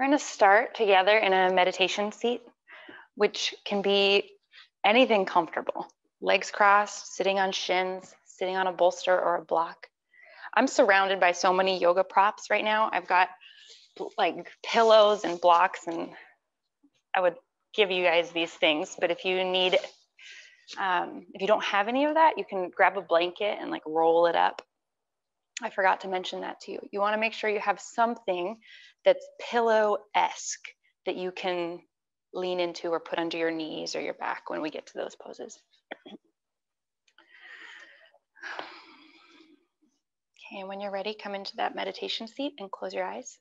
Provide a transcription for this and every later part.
We're going to start together in a meditation seat, which can be anything comfortable legs crossed, sitting on shins, sitting on a bolster or a block. I'm surrounded by so many yoga props right now. I've got like pillows and blocks, and I would give you guys these things. But if you need, um, if you don't have any of that, you can grab a blanket and like roll it up. I forgot to mention that to you. You want to make sure you have something that's pillow esque that you can lean into or put under your knees or your back when we get to those poses. Okay, and when you're ready, come into that meditation seat and close your eyes.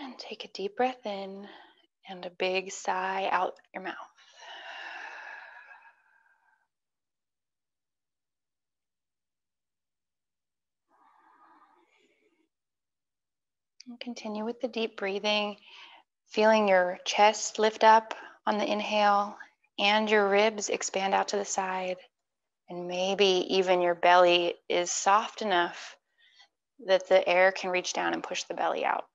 And take a deep breath in and a big sigh out your mouth. Continue with the deep breathing, feeling your chest lift up on the inhale and your ribs expand out to the side. And maybe even your belly is soft enough that the air can reach down and push the belly out.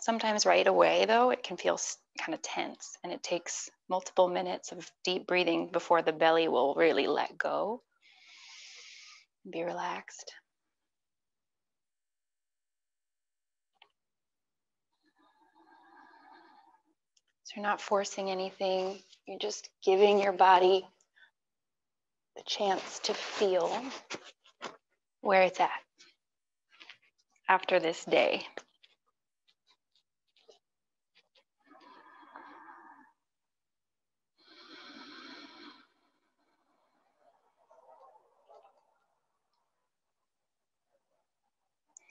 Sometimes, right away, though, it can feel kind of tense, and it takes multiple minutes of deep breathing before the belly will really let go. Be relaxed. You're not forcing anything, you're just giving your body the chance to feel where it's at after this day.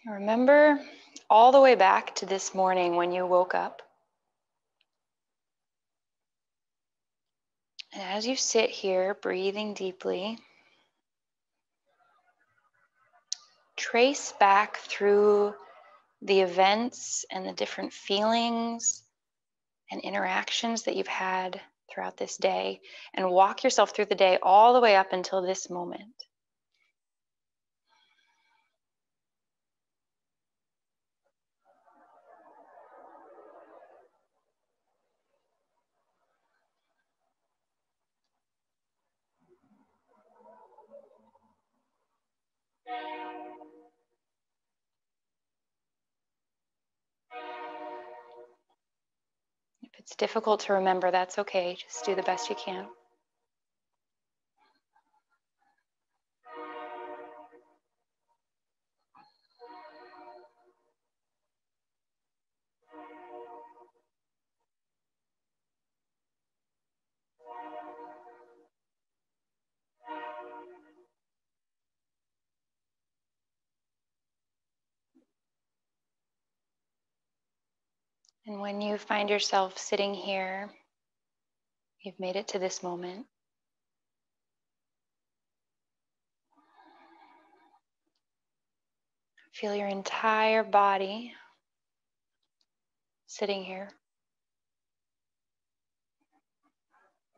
Remember all the way back to this morning when you woke up. And as you sit here, breathing deeply, trace back through the events and the different feelings and interactions that you've had throughout this day and walk yourself through the day all the way up until this moment. Difficult to remember, that's okay. Just do the best you can. And when you find yourself sitting here, you've made it to this moment. Feel your entire body sitting here.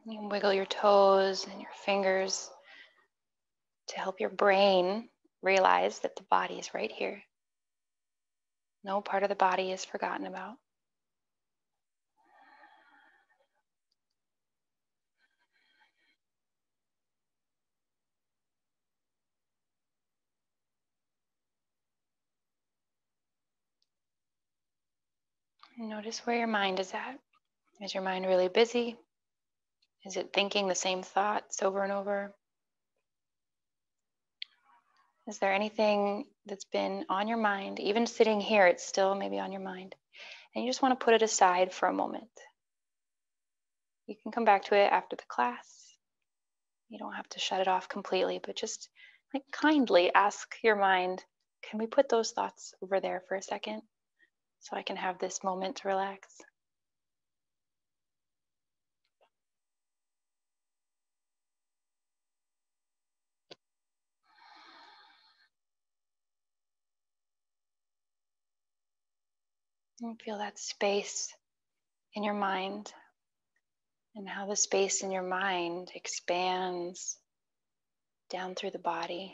You wiggle your toes and your fingers to help your brain realize that the body is right here. No part of the body is forgotten about. Notice where your mind is at. Is your mind really busy? Is it thinking the same thoughts over and over? Is there anything that's been on your mind? Even sitting here, it's still maybe on your mind. And you just want to put it aside for a moment. You can come back to it after the class. You don't have to shut it off completely, but just like kindly ask your mind, can we put those thoughts over there for a second? So I can have this moment to relax. And feel that space in your mind and how the space in your mind expands down through the body.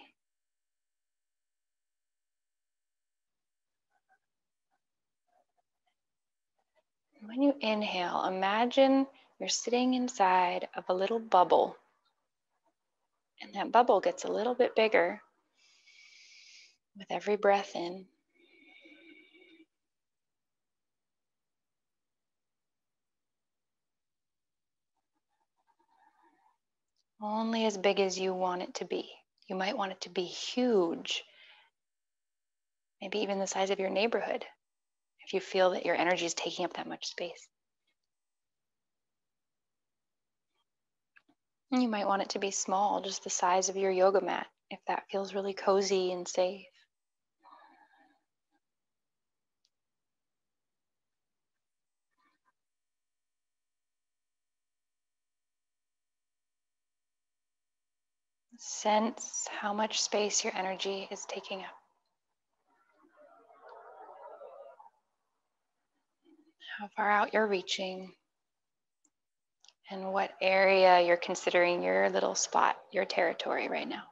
When you inhale, imagine you're sitting inside of a little bubble. And that bubble gets a little bit bigger with every breath in. Only as big as you want it to be. You might want it to be huge, maybe even the size of your neighborhood, if you feel that your energy is taking up that much space. You might want it to be small, just the size of your yoga mat, if that feels really cozy and safe. Sense how much space your energy is taking up. How far out you're reaching, and what area you're considering your little spot, your territory right now.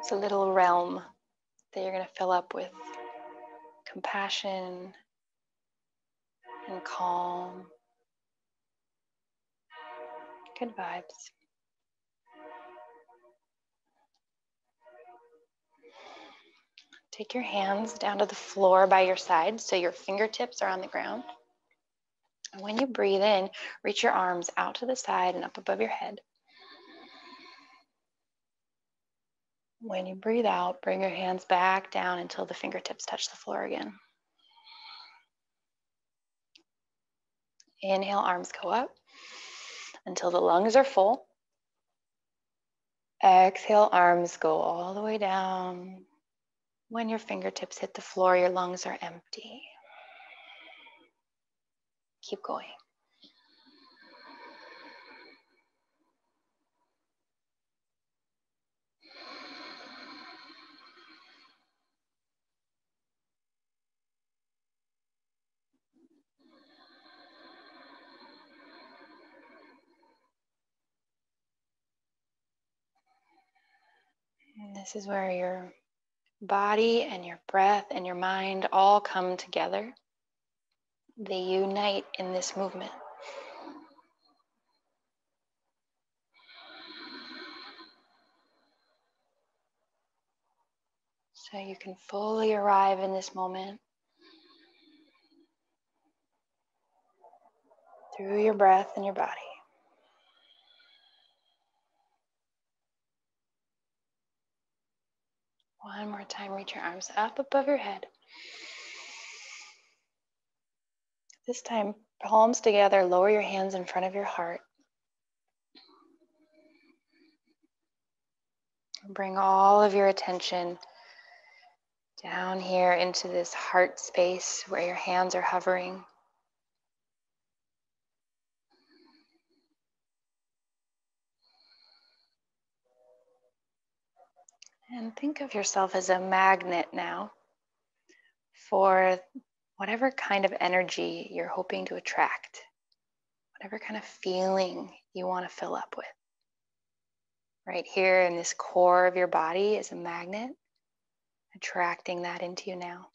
It's a little realm that you're going to fill up with compassion and calm. Good vibes. Take your hands down to the floor by your side so your fingertips are on the ground. And when you breathe in, reach your arms out to the side and up above your head. When you breathe out, bring your hands back down until the fingertips touch the floor again. Inhale, arms go up until the lungs are full. Exhale, arms go all the way down. When your fingertips hit the floor, your lungs are empty. Keep going. This is where your body and your breath and your mind all come together. They unite in this movement. So you can fully arrive in this moment through your breath and your body. One more time, reach your arms up above your head. This time, palms together, lower your hands in front of your heart. Bring all of your attention down here into this heart space where your hands are hovering. And think of yourself as a magnet now for whatever kind of energy you're hoping to attract, whatever kind of feeling you want to fill up with. Right here in this core of your body is a magnet, attracting that into you now.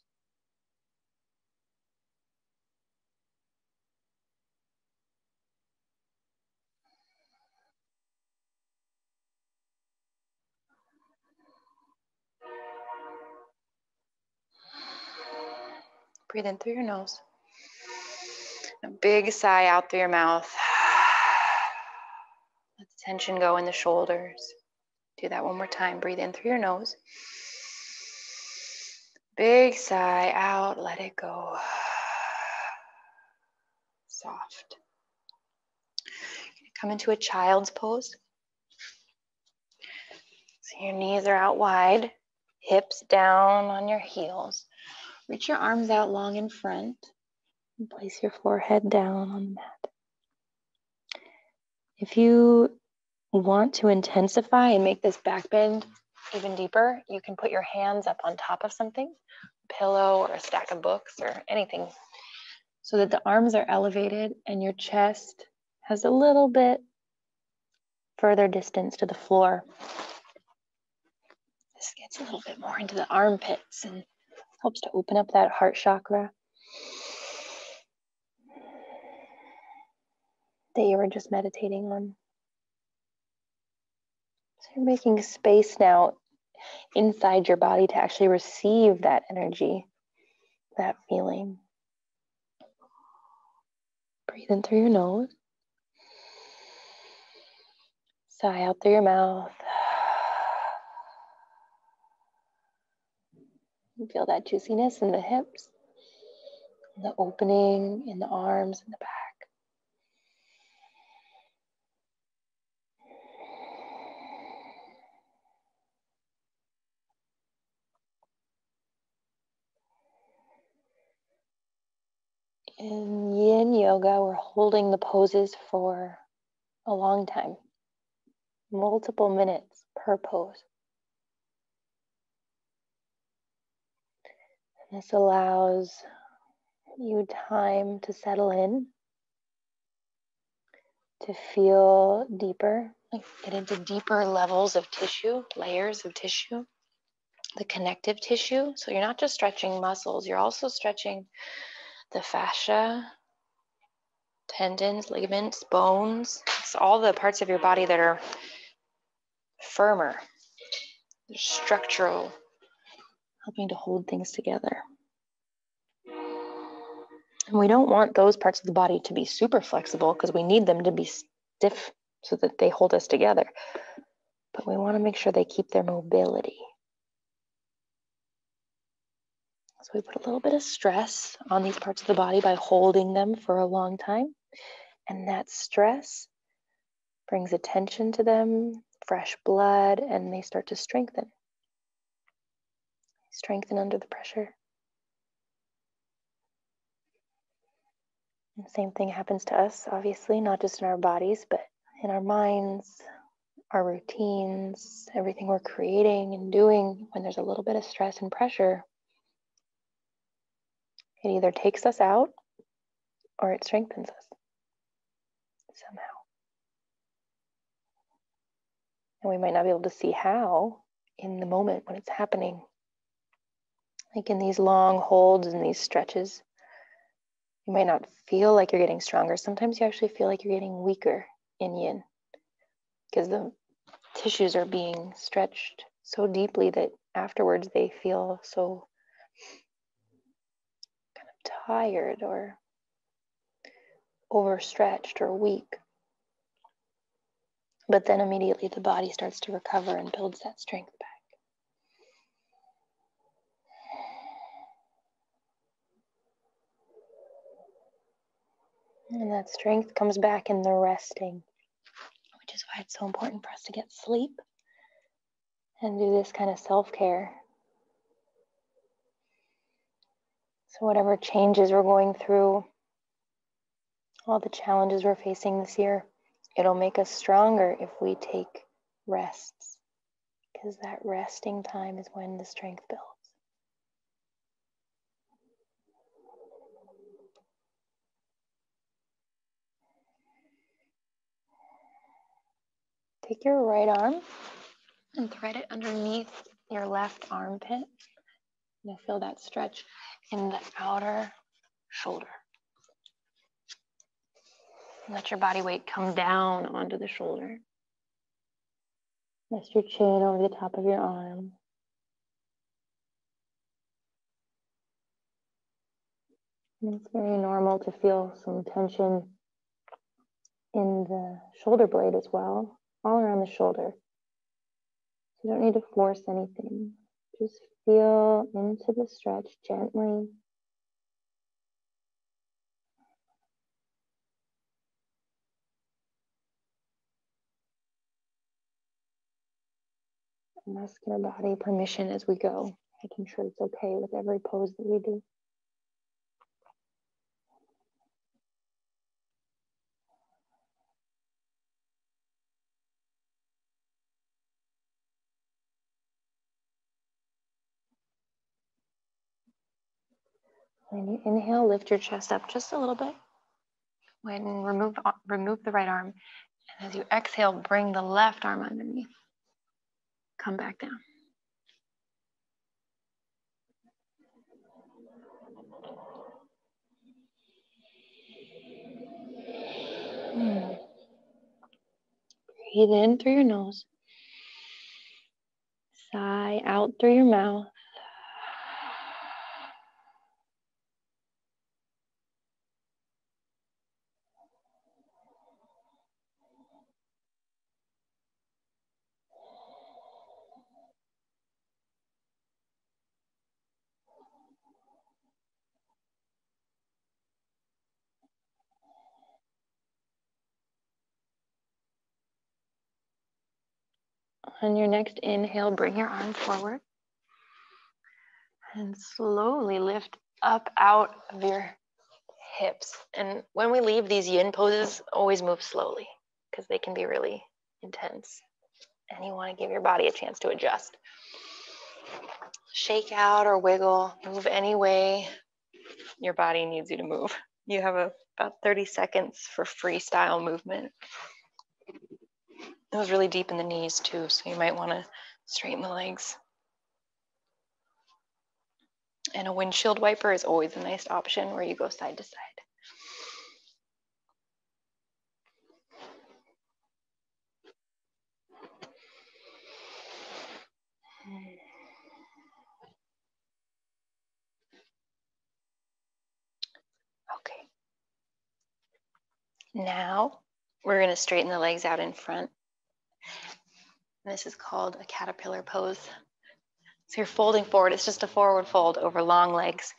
Breathe in through your nose. A big sigh out through your mouth. Let the tension go in the shoulders. Do that one more time. Breathe in through your nose. Big sigh out. Let it go. Soft. Come into a child's pose. So your knees are out wide, hips down on your heels. Reach your arms out long in front and place your forehead down on the mat. If you want to intensify and make this back bend even deeper, you can put your hands up on top of something, a pillow or a stack of books or anything, so that the arms are elevated and your chest has a little bit further distance to the floor. This gets a little bit more into the armpits and Helps to open up that heart chakra that you were just meditating on. So you're making space now inside your body to actually receive that energy, that feeling. Breathe in through your nose. Sigh out through your mouth. Feel that juiciness in the hips, the opening in the arms and the back. In yin yoga, we're holding the poses for a long time, multiple minutes per pose. This allows you time to settle in, to feel deeper, get into deeper levels of tissue, layers of tissue, the connective tissue. So you're not just stretching muscles, you're also stretching the fascia, tendons, ligaments, bones. It's all the parts of your body that are firmer, structural, helping to hold things together. And we don't want those parts of the body to be super flexible because we need them to be stiff so that they hold us together. But we want to make sure they keep their mobility. So we put a little bit of stress on these parts of the body by holding them for a long time. And that stress brings attention to them, fresh blood, and they start to strengthen. Strengthen under the pressure. And same thing happens to us, obviously, not just in our bodies, but in our minds, our routines, everything we're creating and doing when there's a little bit of stress and pressure it either takes us out or it strengthens us somehow. And we might not be able to see how in the moment when it's happening. Like in these long holds and these stretches, you might not feel like you're getting stronger. Sometimes you actually feel like you're getting weaker in yin because the tissues are being stretched so deeply that afterwards they feel so kind of tired or overstretched or weak. But then immediately the body starts to recover and builds that strength back. And that strength comes back in the resting, which is why it's so important for us to get sleep and do this kind of self care So, whatever changes we're going through, all the challenges we're facing this year, it'll make us stronger if we take rests, because that resting time is when the strength builds. Take your right arm and thread it underneath your left armpit. You'll feel that stretch in the outer shoulder. Let your body weight come down onto the shoulder. Rest your chin over the top of your arm. And it's very normal to feel some tension in the shoulder blade as well, all around the shoulder. you don't need to force anything. Just feel into the stretch gently. And ask your body permission as we go, making sure it's okay with every pose that we do. When you inhale, lift your chest up just a little bit. When remove, uh, remove the right arm. And as you exhale, bring the left arm underneath. Come back down. Hmm. Breathe in through your nose. Sigh out through your mouth. On your next inhale, bring your arm forward and slowly lift up out of your hips. And when we leave these yin poses, always move slowly because they can be really intense. And you want to give your body a chance to adjust. Shake out or wiggle, move any way your body needs you to move. You have a, about 30 seconds for freestyle movement. It was really deep in the knees too, so you might want to straighten the legs. And a windshield wiper is always a nice option where you go side to side. Okay. Now we're going to straighten the legs out in front. This is called a caterpillar pose. So you're folding forward. It's just a forward fold over long legs.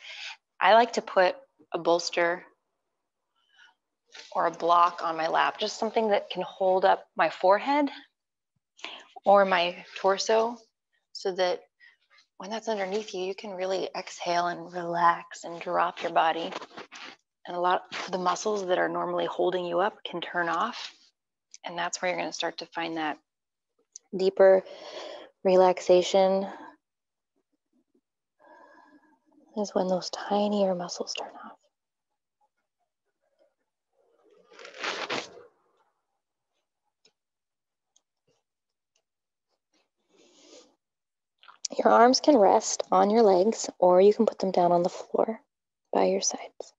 I like to put a bolster or a block on my lap, just something that can hold up my forehead or my torso so that when that's underneath you, you can really exhale and relax and drop your body. And a lot of the muscles that are normally holding you up can turn off. And that's where you're going to start to find that deeper relaxation is when those tinier muscles turn off. Your arms can rest on your legs or you can put them down on the floor by your sides.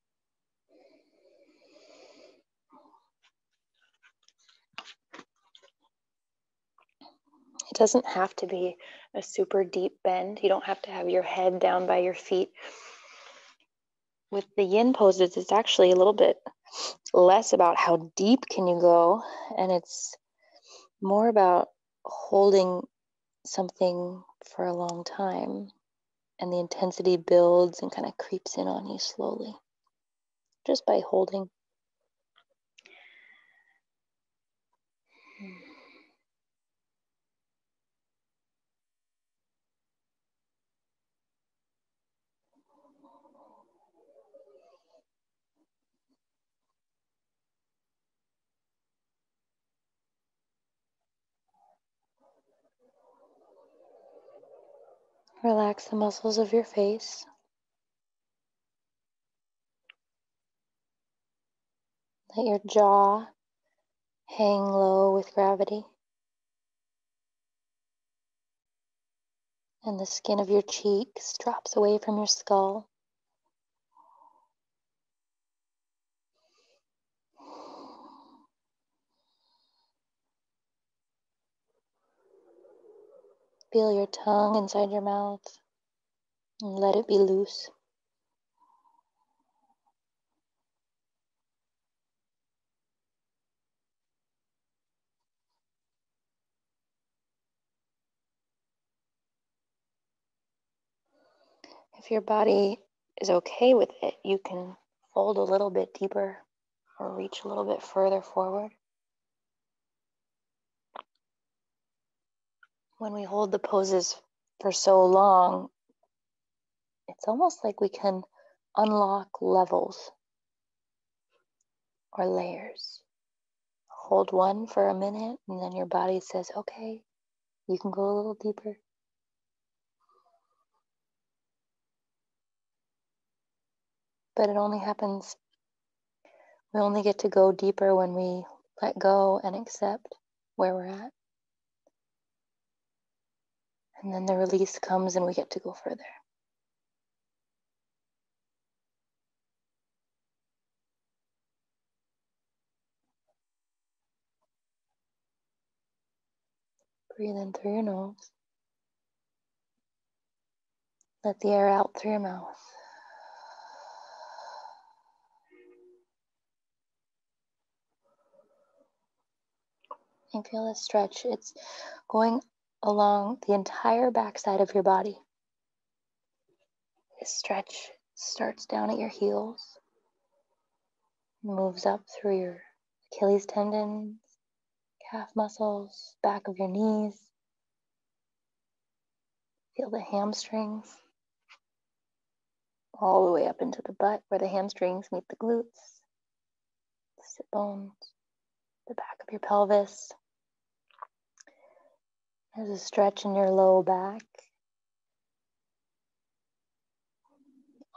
It doesn't have to be a super deep bend. You don't have to have your head down by your feet. With the yin poses, it's actually a little bit less about how deep can you go, and it's more about holding something for a long time, and the intensity builds and kind of creeps in on you slowly just by holding. Relax the muscles of your face. Let your jaw hang low with gravity. And the skin of your cheeks drops away from your skull. Feel your tongue inside your mouth and let it be loose. If your body is okay with it, you can fold a little bit deeper or reach a little bit further forward. When we hold the poses for so long, it's almost like we can unlock levels or layers. Hold one for a minute, and then your body says, okay, you can go a little deeper. But it only happens, we only get to go deeper when we let go and accept where we're at. And then the release comes and we get to go further. Breathe in through your nose. Let the air out through your mouth. And feel this stretch. It's going along the entire backside of your body. This stretch starts down at your heels, moves up through your Achilles tendons, calf muscles, back of your knees. Feel the hamstrings all the way up into the butt where the hamstrings meet the glutes, the sit bones, the back of your pelvis. There's a stretch in your low back,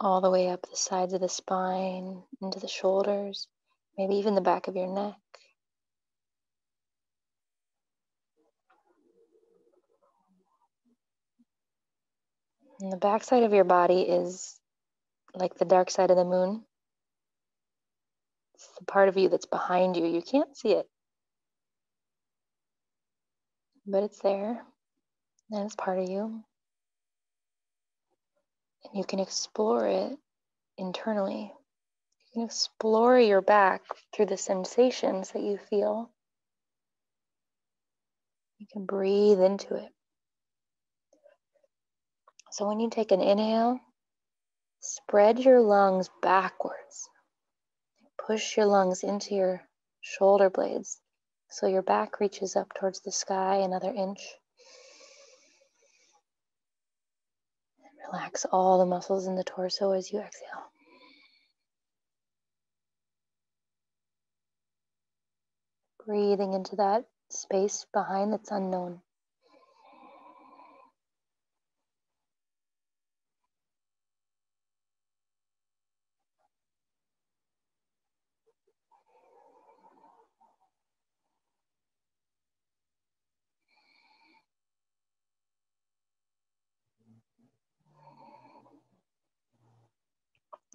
all the way up the sides of the spine, into the shoulders, maybe even the back of your neck. And the back side of your body is like the dark side of the moon. It's the part of you that's behind you. You can't see it, but it's there and it's part of you. And you can explore it internally. You can explore your back through the sensations that you feel. You can breathe into it. So when you take an inhale, spread your lungs backwards. Push your lungs into your shoulder blades so your back reaches up towards the sky another inch. Relax all the muscles in the torso as you exhale. Breathing into that space behind that's unknown.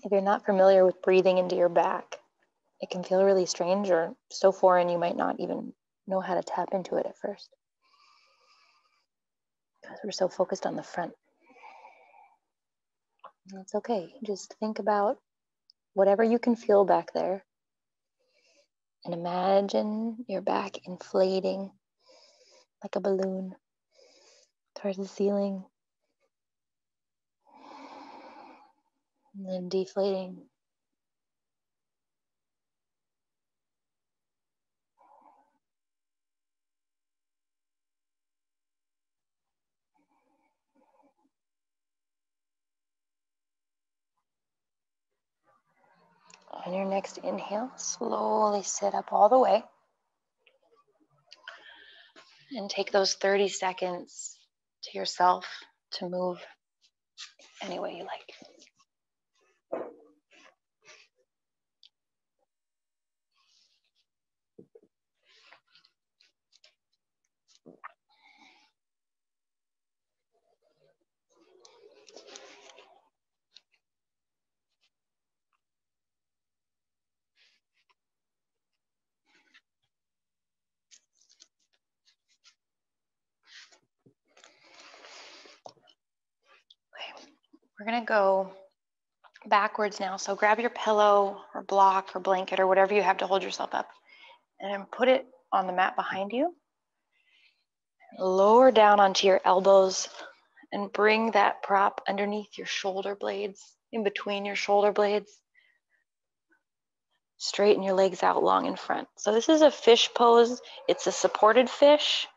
If you're not familiar with breathing into your back, it can feel really strange or so foreign you might not even know how to tap into it at first. Because we're so focused on the front. That's okay. Just think about whatever you can feel back there and imagine your back inflating like a balloon towards the ceiling and then deflating. On your next inhale, slowly sit up all the way. And take those 30 seconds to yourself to move any way you like. We're gonna go backwards now. So grab your pillow or block or blanket or whatever you have to hold yourself up and put it on the mat behind you. Lower down onto your elbows and bring that prop underneath your shoulder blades, in between your shoulder blades. Straighten your legs out long in front. So this is a fish pose. It's a supported fish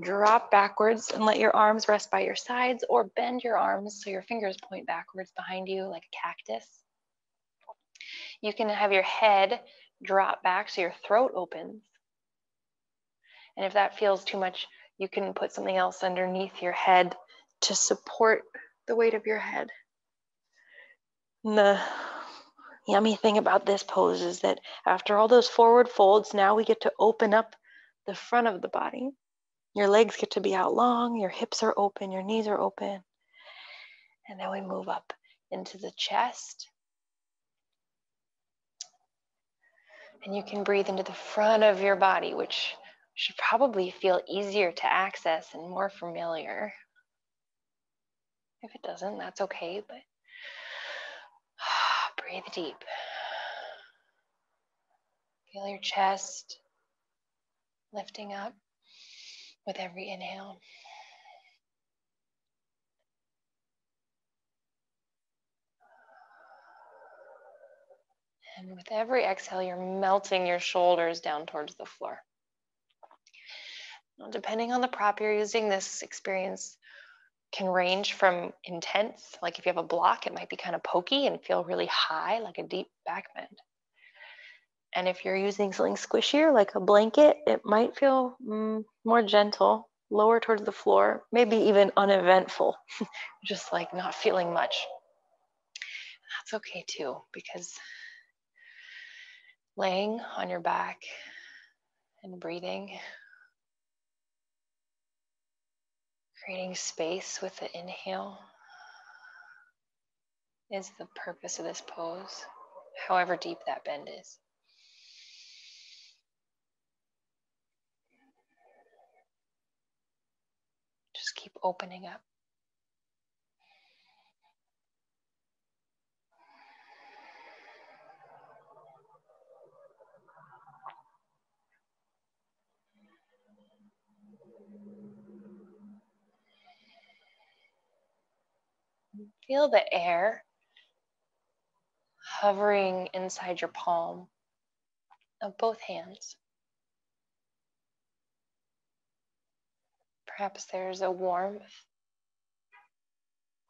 drop backwards and let your arms rest by your sides or bend your arms so your fingers point backwards behind you like a cactus. You can have your head drop back so your throat opens. And if that feels too much, you can put something else underneath your head to support the weight of your head. And the yummy thing about this pose is that after all those forward folds, now we get to open up the front of the body. Your legs get to be out long, your hips are open, your knees are open. And then we move up into the chest. And you can breathe into the front of your body, which should probably feel easier to access and more familiar. If it doesn't, that's okay, but breathe deep. Feel your chest lifting up with every inhale. And with every exhale, you're melting your shoulders down towards the floor. Now, depending on the prop you're using, this experience can range from intense, like if you have a block, it might be kind of pokey and feel really high, like a deep back bend. And if you're using something squishier, like a blanket, it might feel mm, more gentle, lower towards the floor, maybe even uneventful, just like not feeling much. That's okay too, because laying on your back and breathing, creating space with the inhale is the purpose of this pose, however deep that bend is. Just keep opening up. Feel the air hovering inside your palm of both hands. Perhaps there's a warmth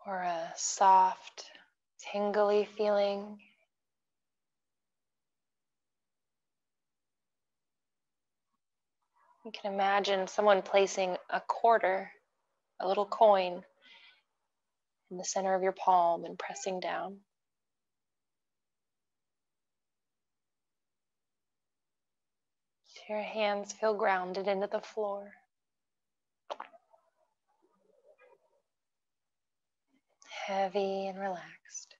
or a soft, tingly feeling. You can imagine someone placing a quarter, a little coin, in the center of your palm and pressing down. Your hands feel grounded into the floor. Heavy and relaxed.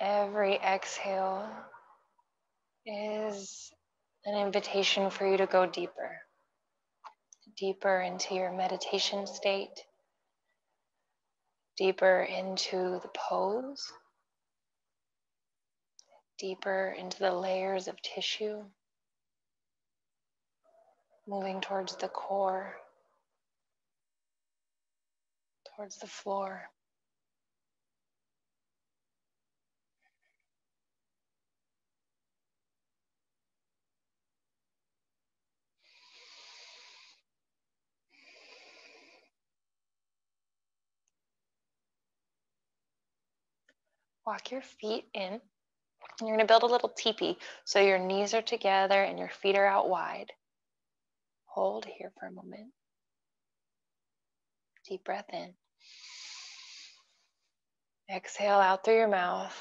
And Every exhale is an invitation for you to go deeper, deeper into your meditation state, deeper into the pose, deeper into the layers of tissue, moving towards the core, towards the floor. Walk your feet in. And You're going to build a little teepee. So your knees are together and your feet are out wide. Hold here for a moment. Deep breath in. Exhale out through your mouth.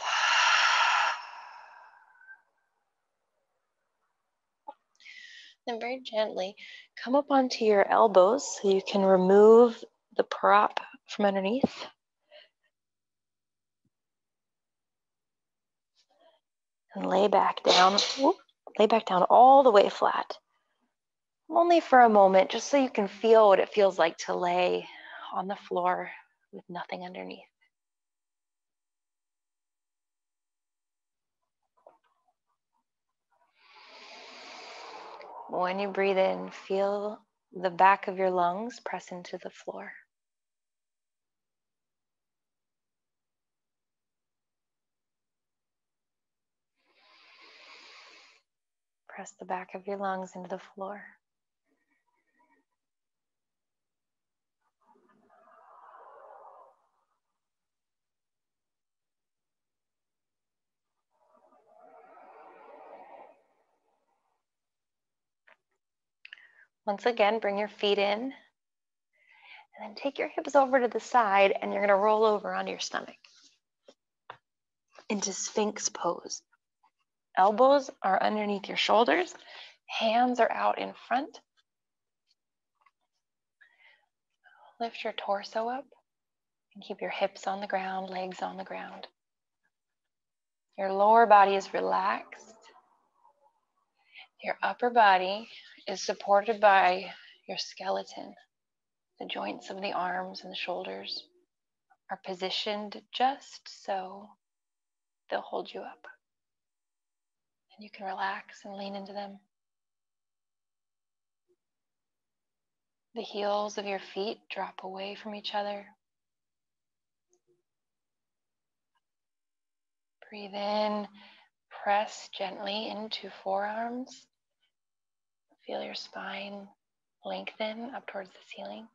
Then very gently come up onto your elbows so you can remove the prop from underneath. And lay back down. Whoop, lay back down all the way flat. Only for a moment, just so you can feel what it feels like to lay on the floor with nothing underneath. When you breathe in, feel the back of your lungs press into the floor. Press the back of your lungs into the floor. Once again, bring your feet in and then take your hips over to the side and you're going to roll over onto your stomach into Sphinx pose. Elbows are underneath your shoulders, hands are out in front. lift your torso up and keep your hips on the ground, legs on the ground. Your lower body is relaxed. Your upper body is supported by your skeleton. The joints of the arms and the shoulders are positioned just so they'll hold you up. And you can relax and lean into them. The heels of your feet drop away from each other. Breathe in, press gently into forearms. Feel your spine lengthen up towards the ceiling.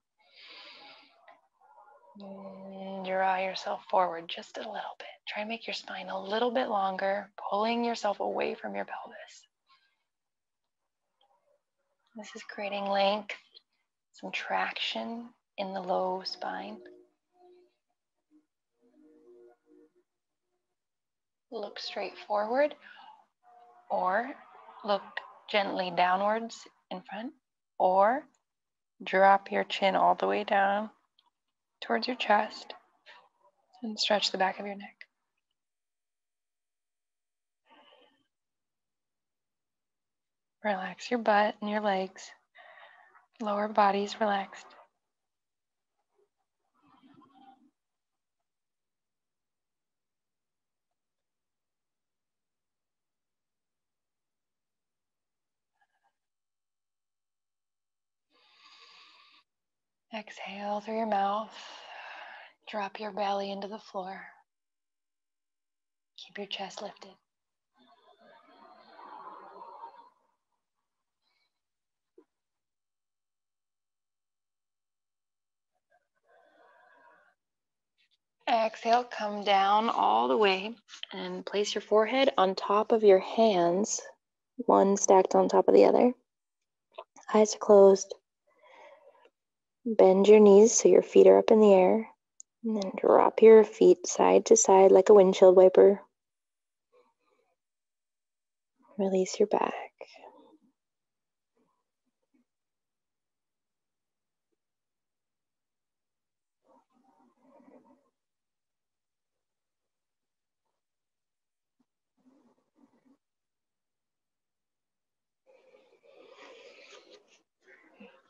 And draw yourself forward just a little bit. Try and make your spine a little bit longer, pulling yourself away from your pelvis. This is creating length, some traction in the low spine. look straight forward or look gently downwards in front or drop your chin all the way down towards your chest and stretch the back of your neck. Relax your butt and your legs. Lower body's relaxed. Exhale through your mouth. Drop your belly into the floor. Keep your chest lifted. Exhale, come down all the way and place your forehead on top of your hands, one stacked on top of the other. Eyes are closed. Bend your knees so your feet are up in the air. And then drop your feet side to side like a windshield wiper. Release your back.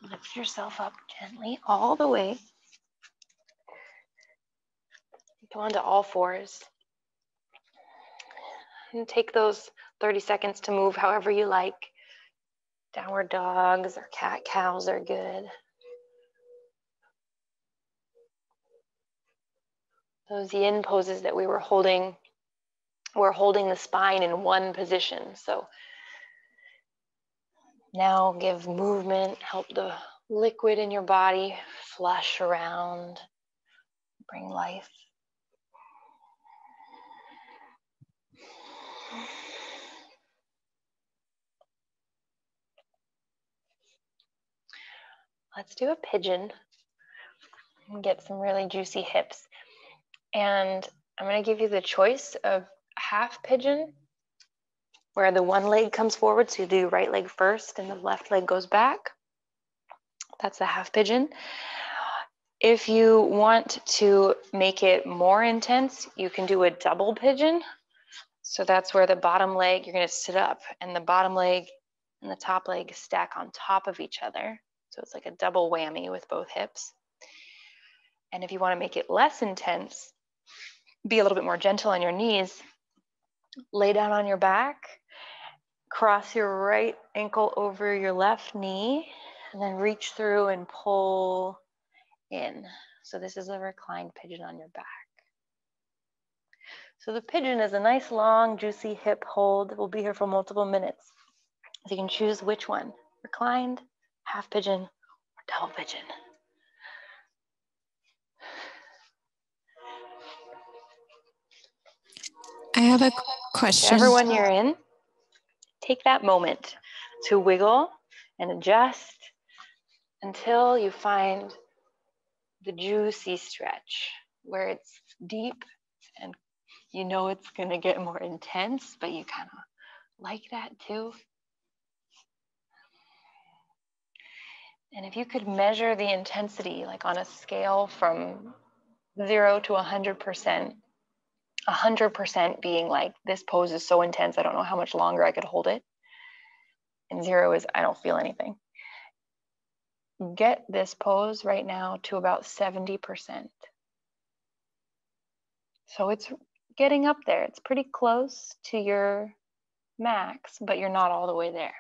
Lift yourself up gently all the way. Come onto all fours. And take those 30 seconds to move however you like. Downward dogs or cat cows are good. Those yin poses that we were holding, we're holding the spine in one position. So now give movement, help the liquid in your body flush around, bring life. Let's do a pigeon and get some really juicy hips. And I'm going to give you the choice of half pigeon where the one leg comes forward. So you do right leg first and the left leg goes back. That's the half pigeon. If you want to make it more intense, you can do a double pigeon. So that's where the bottom leg, you're gonna sit up and the bottom leg and the top leg stack on top of each other. So it's like a double whammy with both hips. And if you wanna make it less intense, be a little bit more gentle on your knees, lay down on your back Cross your right ankle over your left knee and then reach through and pull in. So this is a reclined pigeon on your back. So the pigeon is a nice long juicy hip hold. We'll be here for multiple minutes. So you can choose which one, reclined, half pigeon, or double pigeon. I have a question. Everyone you're in, take that moment to wiggle and adjust until you find the juicy stretch where it's deep and you know it's going to get more intense, but you kind of like that too. And if you could measure the intensity, like on a scale from zero to 100%, 100% being like, this pose is so intense, I don't know how much longer I could hold it. And zero is, I don't feel anything. Get this pose right now to about 70%. So it's getting up there. It's pretty close to your max, but you're not all the way there.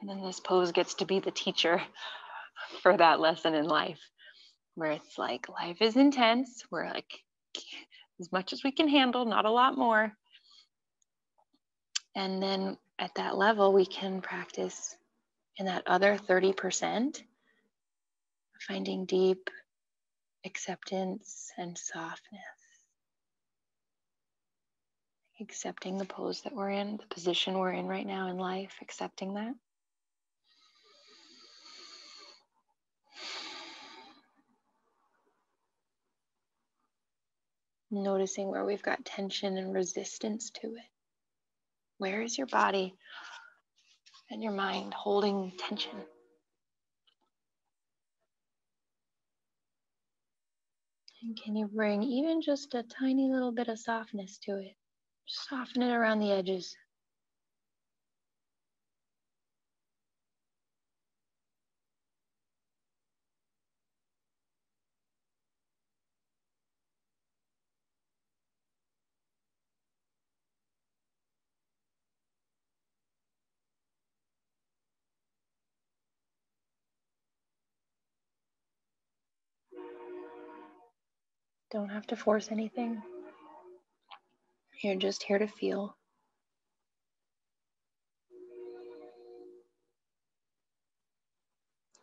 And then this pose gets to be the teacher for that lesson in life, where it's like life is intense. We're like, as much as we can handle, not a lot more. And then at that level, we can practice in that other 30%, finding deep acceptance and softness. Accepting the pose that we're in, the position we're in right now in life, accepting that. Noticing where we've got tension and resistance to it. Where is your body and your mind holding tension? And can you bring even just a tiny little bit of softness to it? Soften it around the edges. Don't have to force anything. You're just here to feel.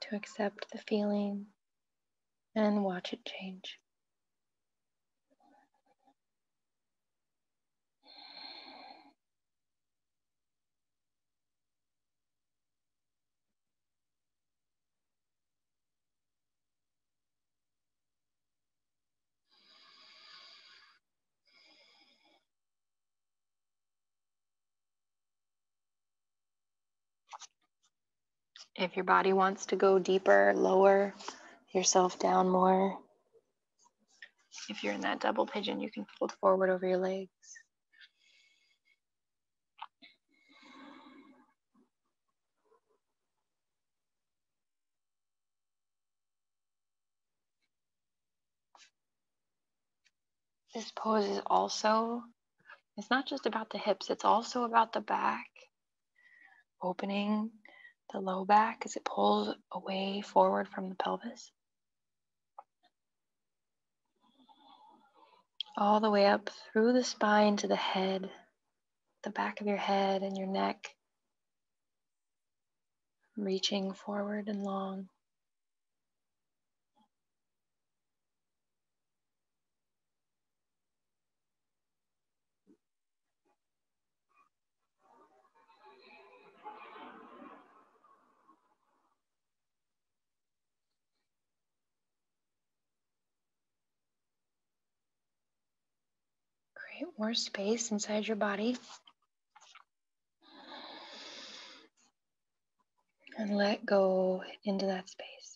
To accept the feeling and watch it change. If your body wants to go deeper, lower yourself down more. If you're in that double pigeon, you can fold forward over your legs. This pose is also, it's not just about the hips, it's also about the back, opening the low back as it pulls away forward from the pelvis. All the way up through the spine to the head, the back of your head and your neck, reaching forward and long. Create more space inside your body. And let go into that space.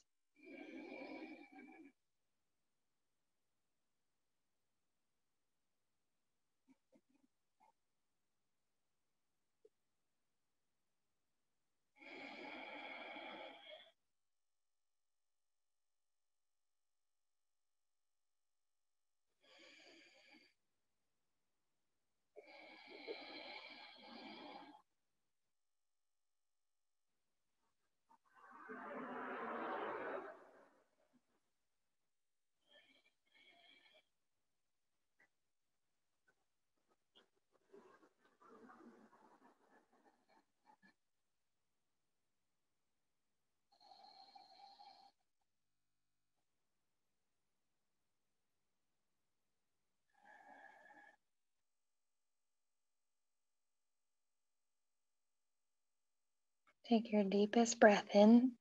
Take your deepest breath in.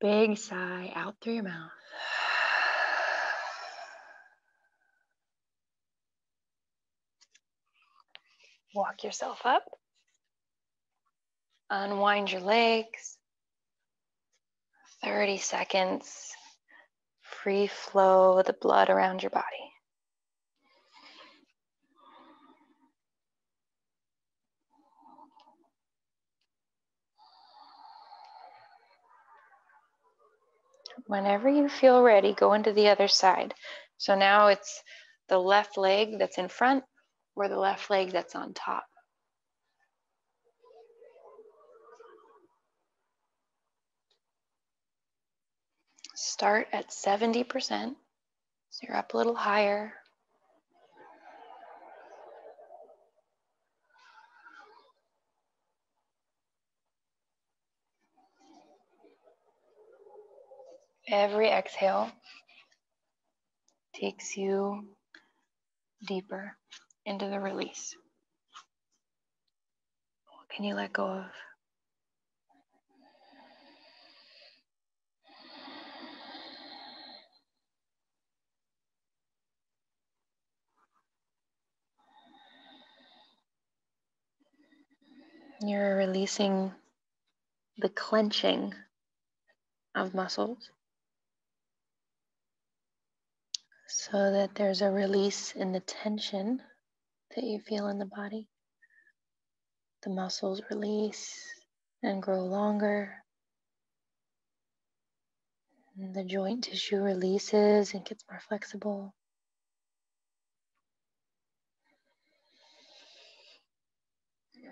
Big sigh out through your mouth. Walk yourself up. Unwind your legs. 30 seconds. Free flow the blood around your body. Whenever you feel ready, go into the other side. So now it's the left leg that's in front or the left leg that's on top. Start at 70%. So you're up a little higher. Every exhale takes you deeper into the release. What can you let go of? You're releasing the clenching of muscles so that there's a release in the tension that you feel in the body. The muscles release and grow longer. And the joint tissue releases and gets more flexible.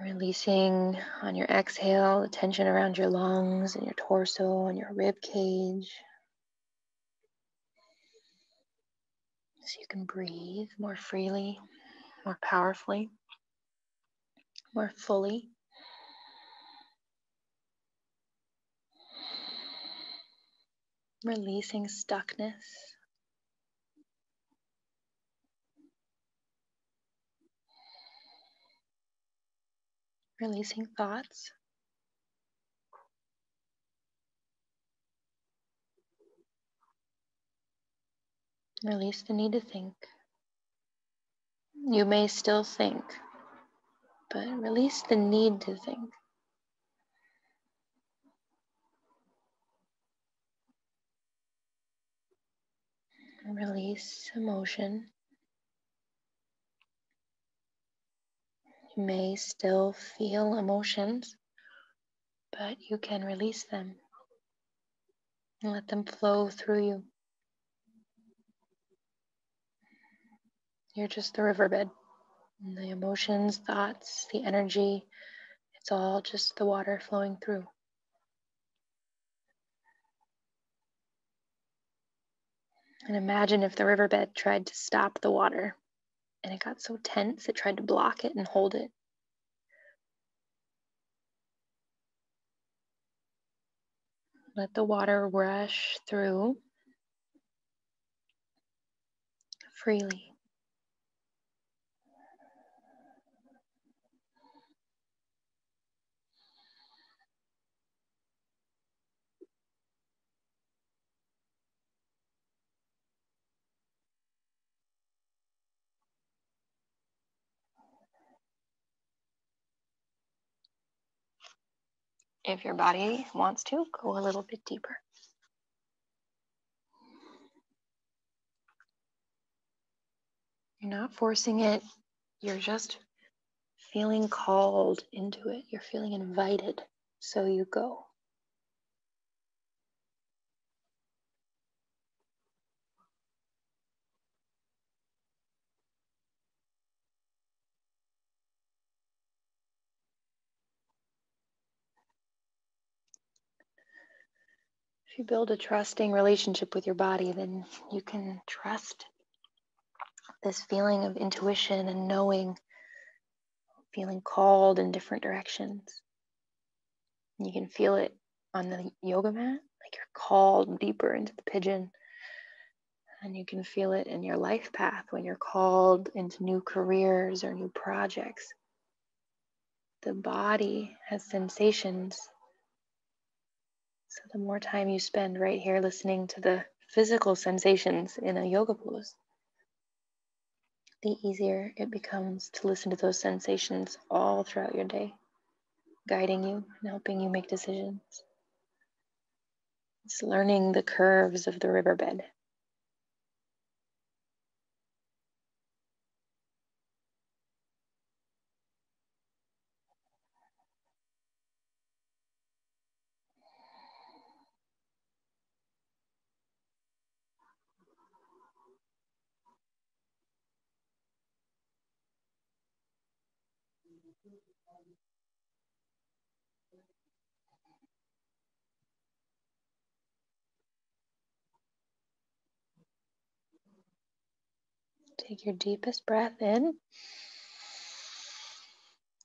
Releasing on your exhale the tension around your lungs and your torso and your rib cage. So you can breathe more freely, more powerfully, more fully. Releasing stuckness. Releasing thoughts. Release the need to think. You may still think, but release the need to think. Release emotion. You may still feel emotions, but you can release them and let them flow through you. You're just the riverbed. And the emotions, thoughts, the energy, it's all just the water flowing through. And imagine if the riverbed tried to stop the water and it got so tense it tried to block it and hold it. Let the water rush through freely. If your body wants to, go a little bit deeper. You're not forcing it, you're just feeling called into it. You're feeling invited, so you go. If you build a trusting relationship with your body, then you can trust this feeling of intuition and knowing, feeling called in different directions. You can feel it on the yoga mat, like you're called deeper into the pigeon. And you can feel it in your life path when you're called into new careers or new projects. The body has sensations so, the more time you spend right here listening to the physical sensations in a yoga pose, the easier it becomes to listen to those sensations all throughout your day, guiding you and helping you make decisions. It's learning the curves of the riverbed. Take your deepest breath in.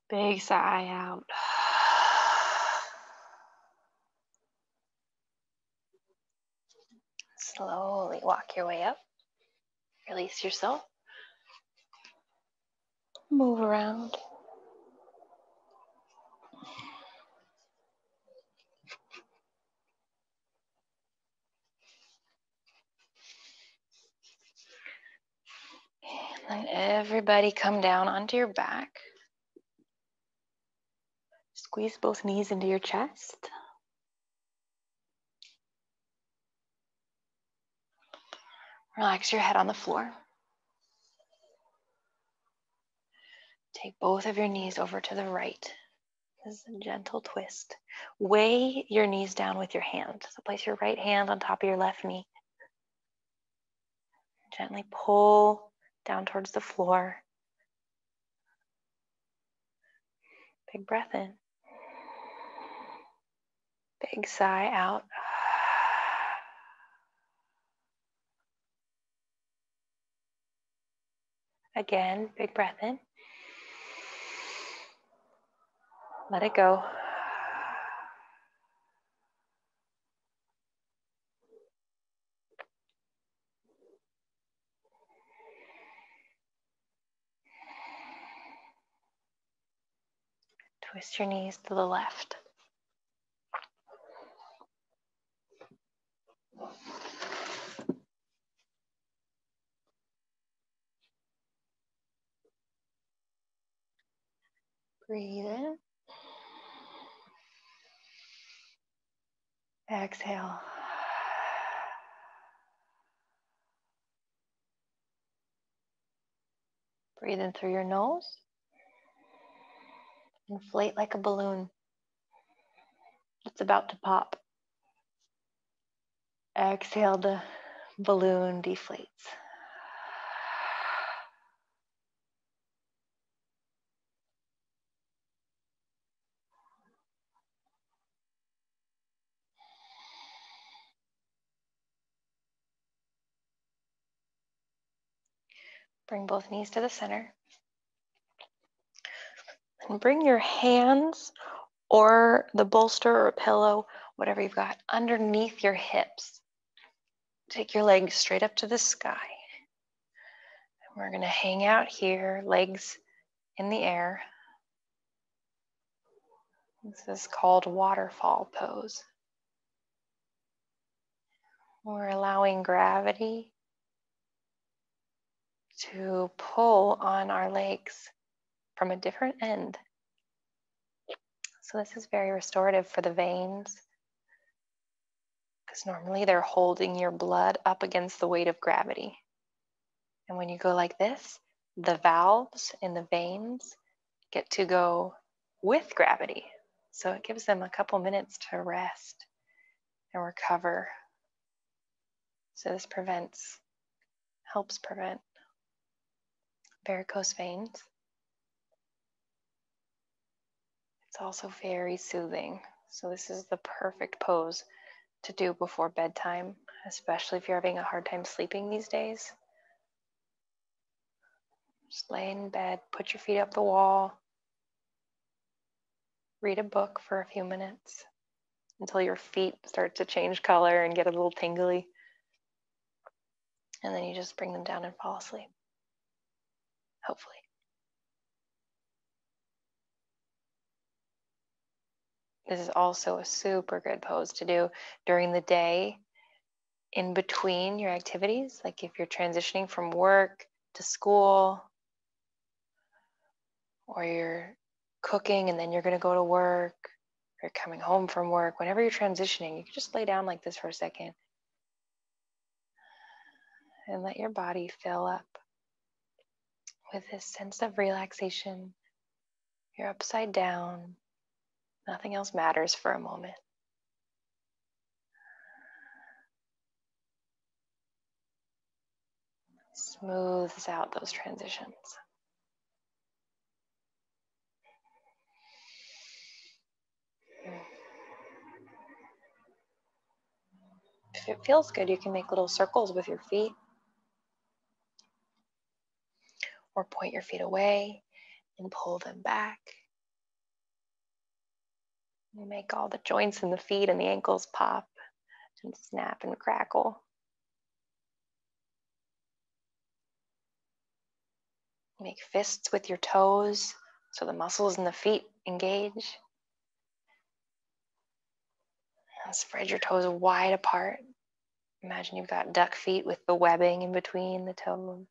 Big sigh out. Slowly walk your way up. Release yourself. Move around. Let everybody come down onto your back. Squeeze both knees into your chest. Relax your head on the floor. Take both of your knees over to the right. This is a gentle twist. Weigh your knees down with your hand. So place your right hand on top of your left knee. Gently pull down towards the floor. Big breath in. Big sigh out. Again, big breath in. Let it go. Twist your knees to the left. Breathe in. Exhale. Breathe in through your nose. Inflate like a balloon. It's about to pop. Exhale, the balloon deflates. Bring both knees to the center. And bring your hands or the bolster or pillow, whatever you've got, underneath your hips. Take your legs straight up to the sky. And we're going to hang out here, legs in the air. This is called waterfall pose. We're allowing gravity to pull on our legs from a different end. So this is very restorative for the veins because normally they're holding your blood up against the weight of gravity. And when you go like this, the valves in the veins get to go with gravity. So it gives them a couple minutes to rest and recover. So this prevents, helps prevent varicose veins. It's also very soothing. So this is the perfect pose to do before bedtime, especially if you're having a hard time sleeping these days. Just lay in bed, put your feet up the wall, read a book for a few minutes until your feet start to change color and get a little tingly. And then you just bring them down and fall asleep hopefully. This is also a super good pose to do during the day in between your activities. Like if you're transitioning from work to school, or you're cooking and then you're going to go to work, or coming home from work, whenever you're transitioning, you can just lay down like this for a second and let your body fill up with this sense of relaxation. You're upside down, nothing else matters for a moment. Smooths out those transitions. If it feels good, you can make little circles with your feet. Or point your feet away and pull them back. Make all the joints in the feet and the ankles pop and snap and crackle. Make fists with your toes so the muscles in the feet engage. And spread your toes wide apart. Imagine you've got duck feet with the webbing in between the toes.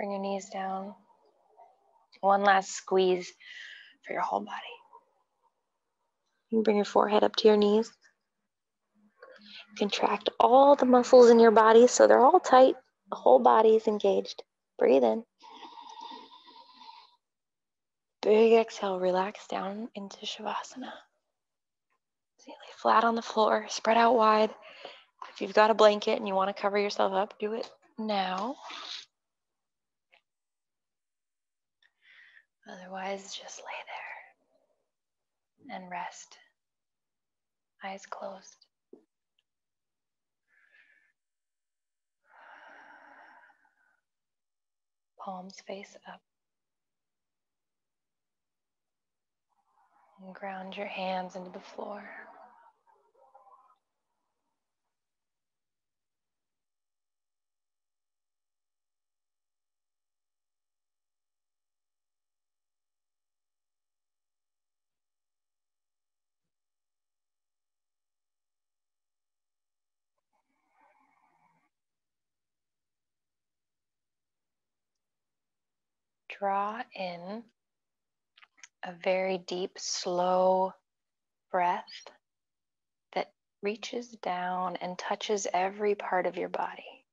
Bring your knees down. One last squeeze for your whole body. You can bring your forehead up to your knees. Contract all the muscles in your body so they're all tight. The whole body is engaged. Breathe in. Big exhale, relax down into Shavasana. So lay flat on the floor, spread out wide. If you've got a blanket and you want to cover yourself up, do it now. Otherwise, just lay there and rest. Eyes closed. Palms face up. And ground your hands into the floor. Draw in a very deep, slow breath that reaches down and touches every part of your body.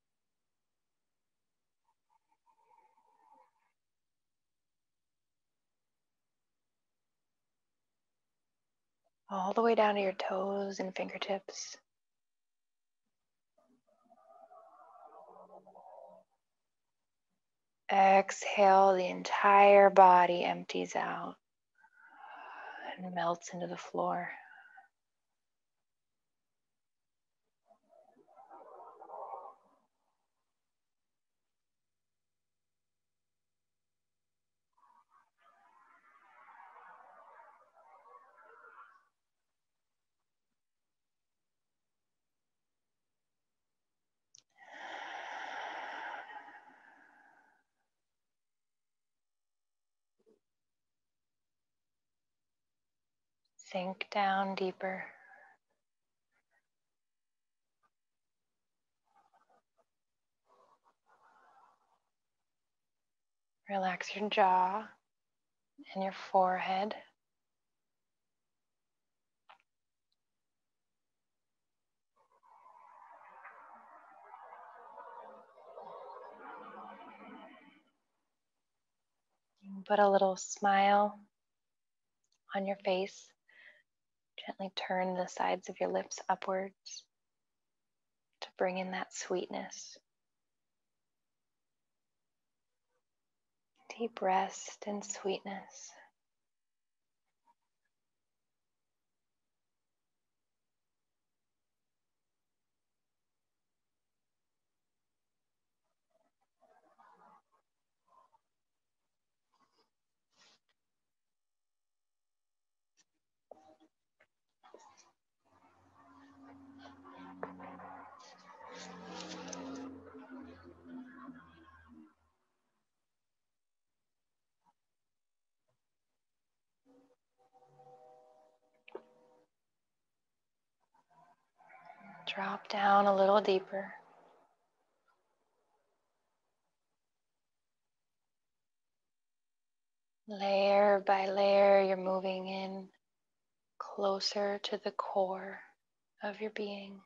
All the way down to your toes and fingertips. Exhale, the entire body empties out and melts into the floor. Sink down deeper. Relax your jaw and your forehead. Put a little smile on your face. Gently turn the sides of your lips upwards to bring in that sweetness. Deep rest and sweetness. Drop down a little deeper. Layer by layer, you're moving in closer to the core of your being.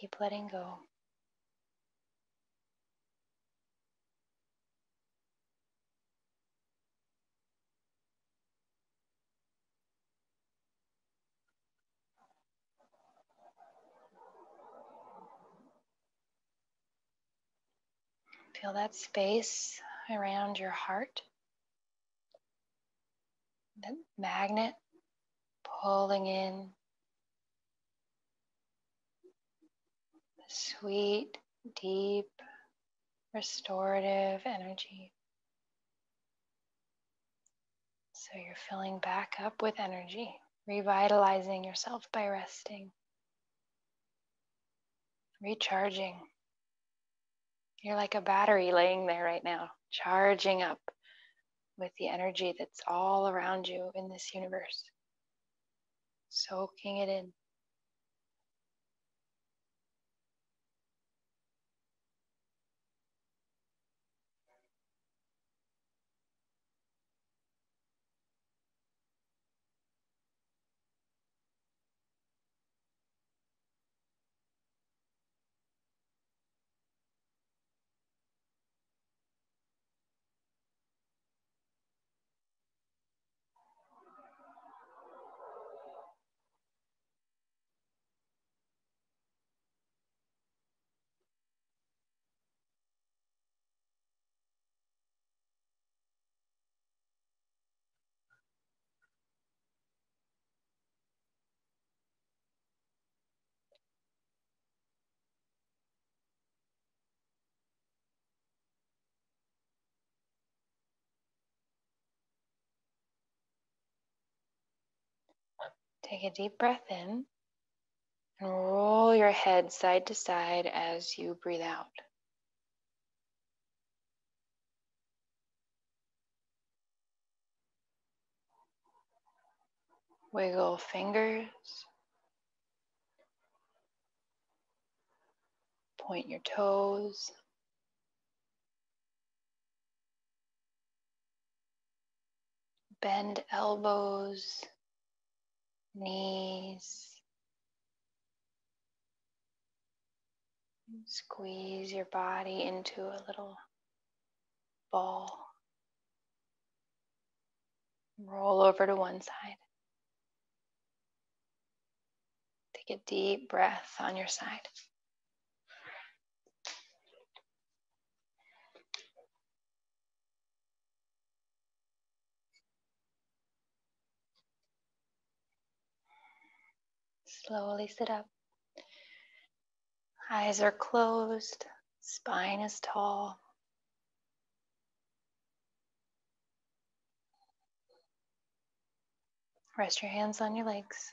Keep letting go. Feel that space around your heart. That magnet pulling in sweet, deep, restorative energy. So you're filling back up with energy, revitalizing yourself by resting, recharging. You're like a battery laying there right now, charging up with the energy that's all around you in this universe, soaking it in. Take a deep breath in and roll your head side to side as you breathe out. Wiggle fingers. Point your toes. Bend elbows knees. Squeeze your body into a little ball. Roll over to one side. Take a deep breath on your side. Slowly sit up. Eyes are closed, spine is tall. Rest your hands on your legs.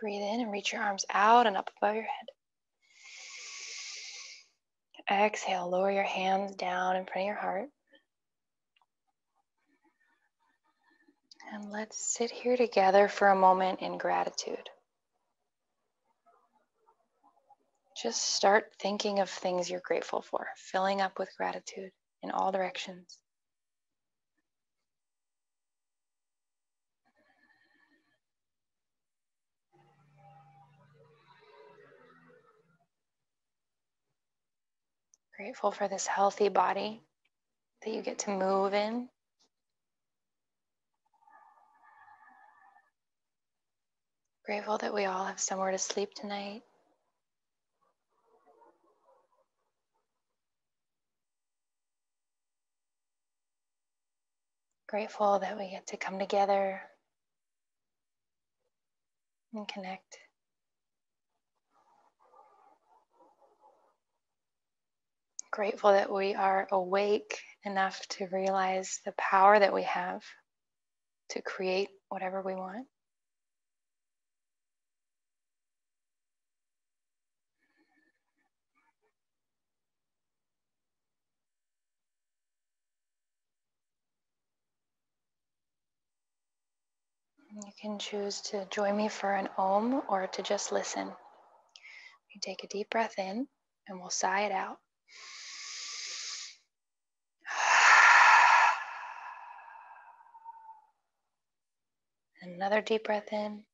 Breathe in and reach your arms out and up above your head. Exhale, lower your hands down in front of your heart. And let's sit here together for a moment in gratitude. Just start thinking of things you're grateful for, filling up with gratitude in all directions. Grateful for this healthy body that you get to move in. Grateful that we all have somewhere to sleep tonight. Grateful that we get to come together and connect. Grateful that we are awake enough to realize the power that we have to create whatever we want. You can choose to join me for an om or to just listen. You take a deep breath in and we'll sigh it out. Another deep breath in.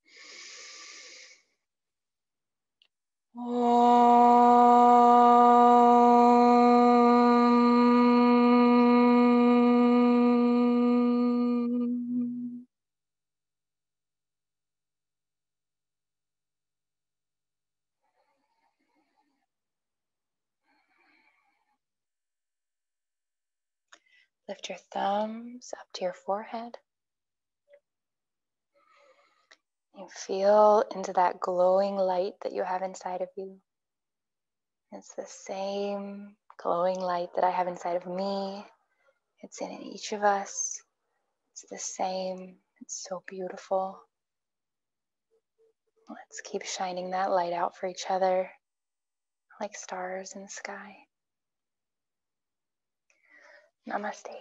Lift your thumbs up to your forehead. You feel into that glowing light that you have inside of you. It's the same glowing light that I have inside of me. It's in each of us. It's the same. It's so beautiful. Let's keep shining that light out for each other like stars in the sky. Namaste.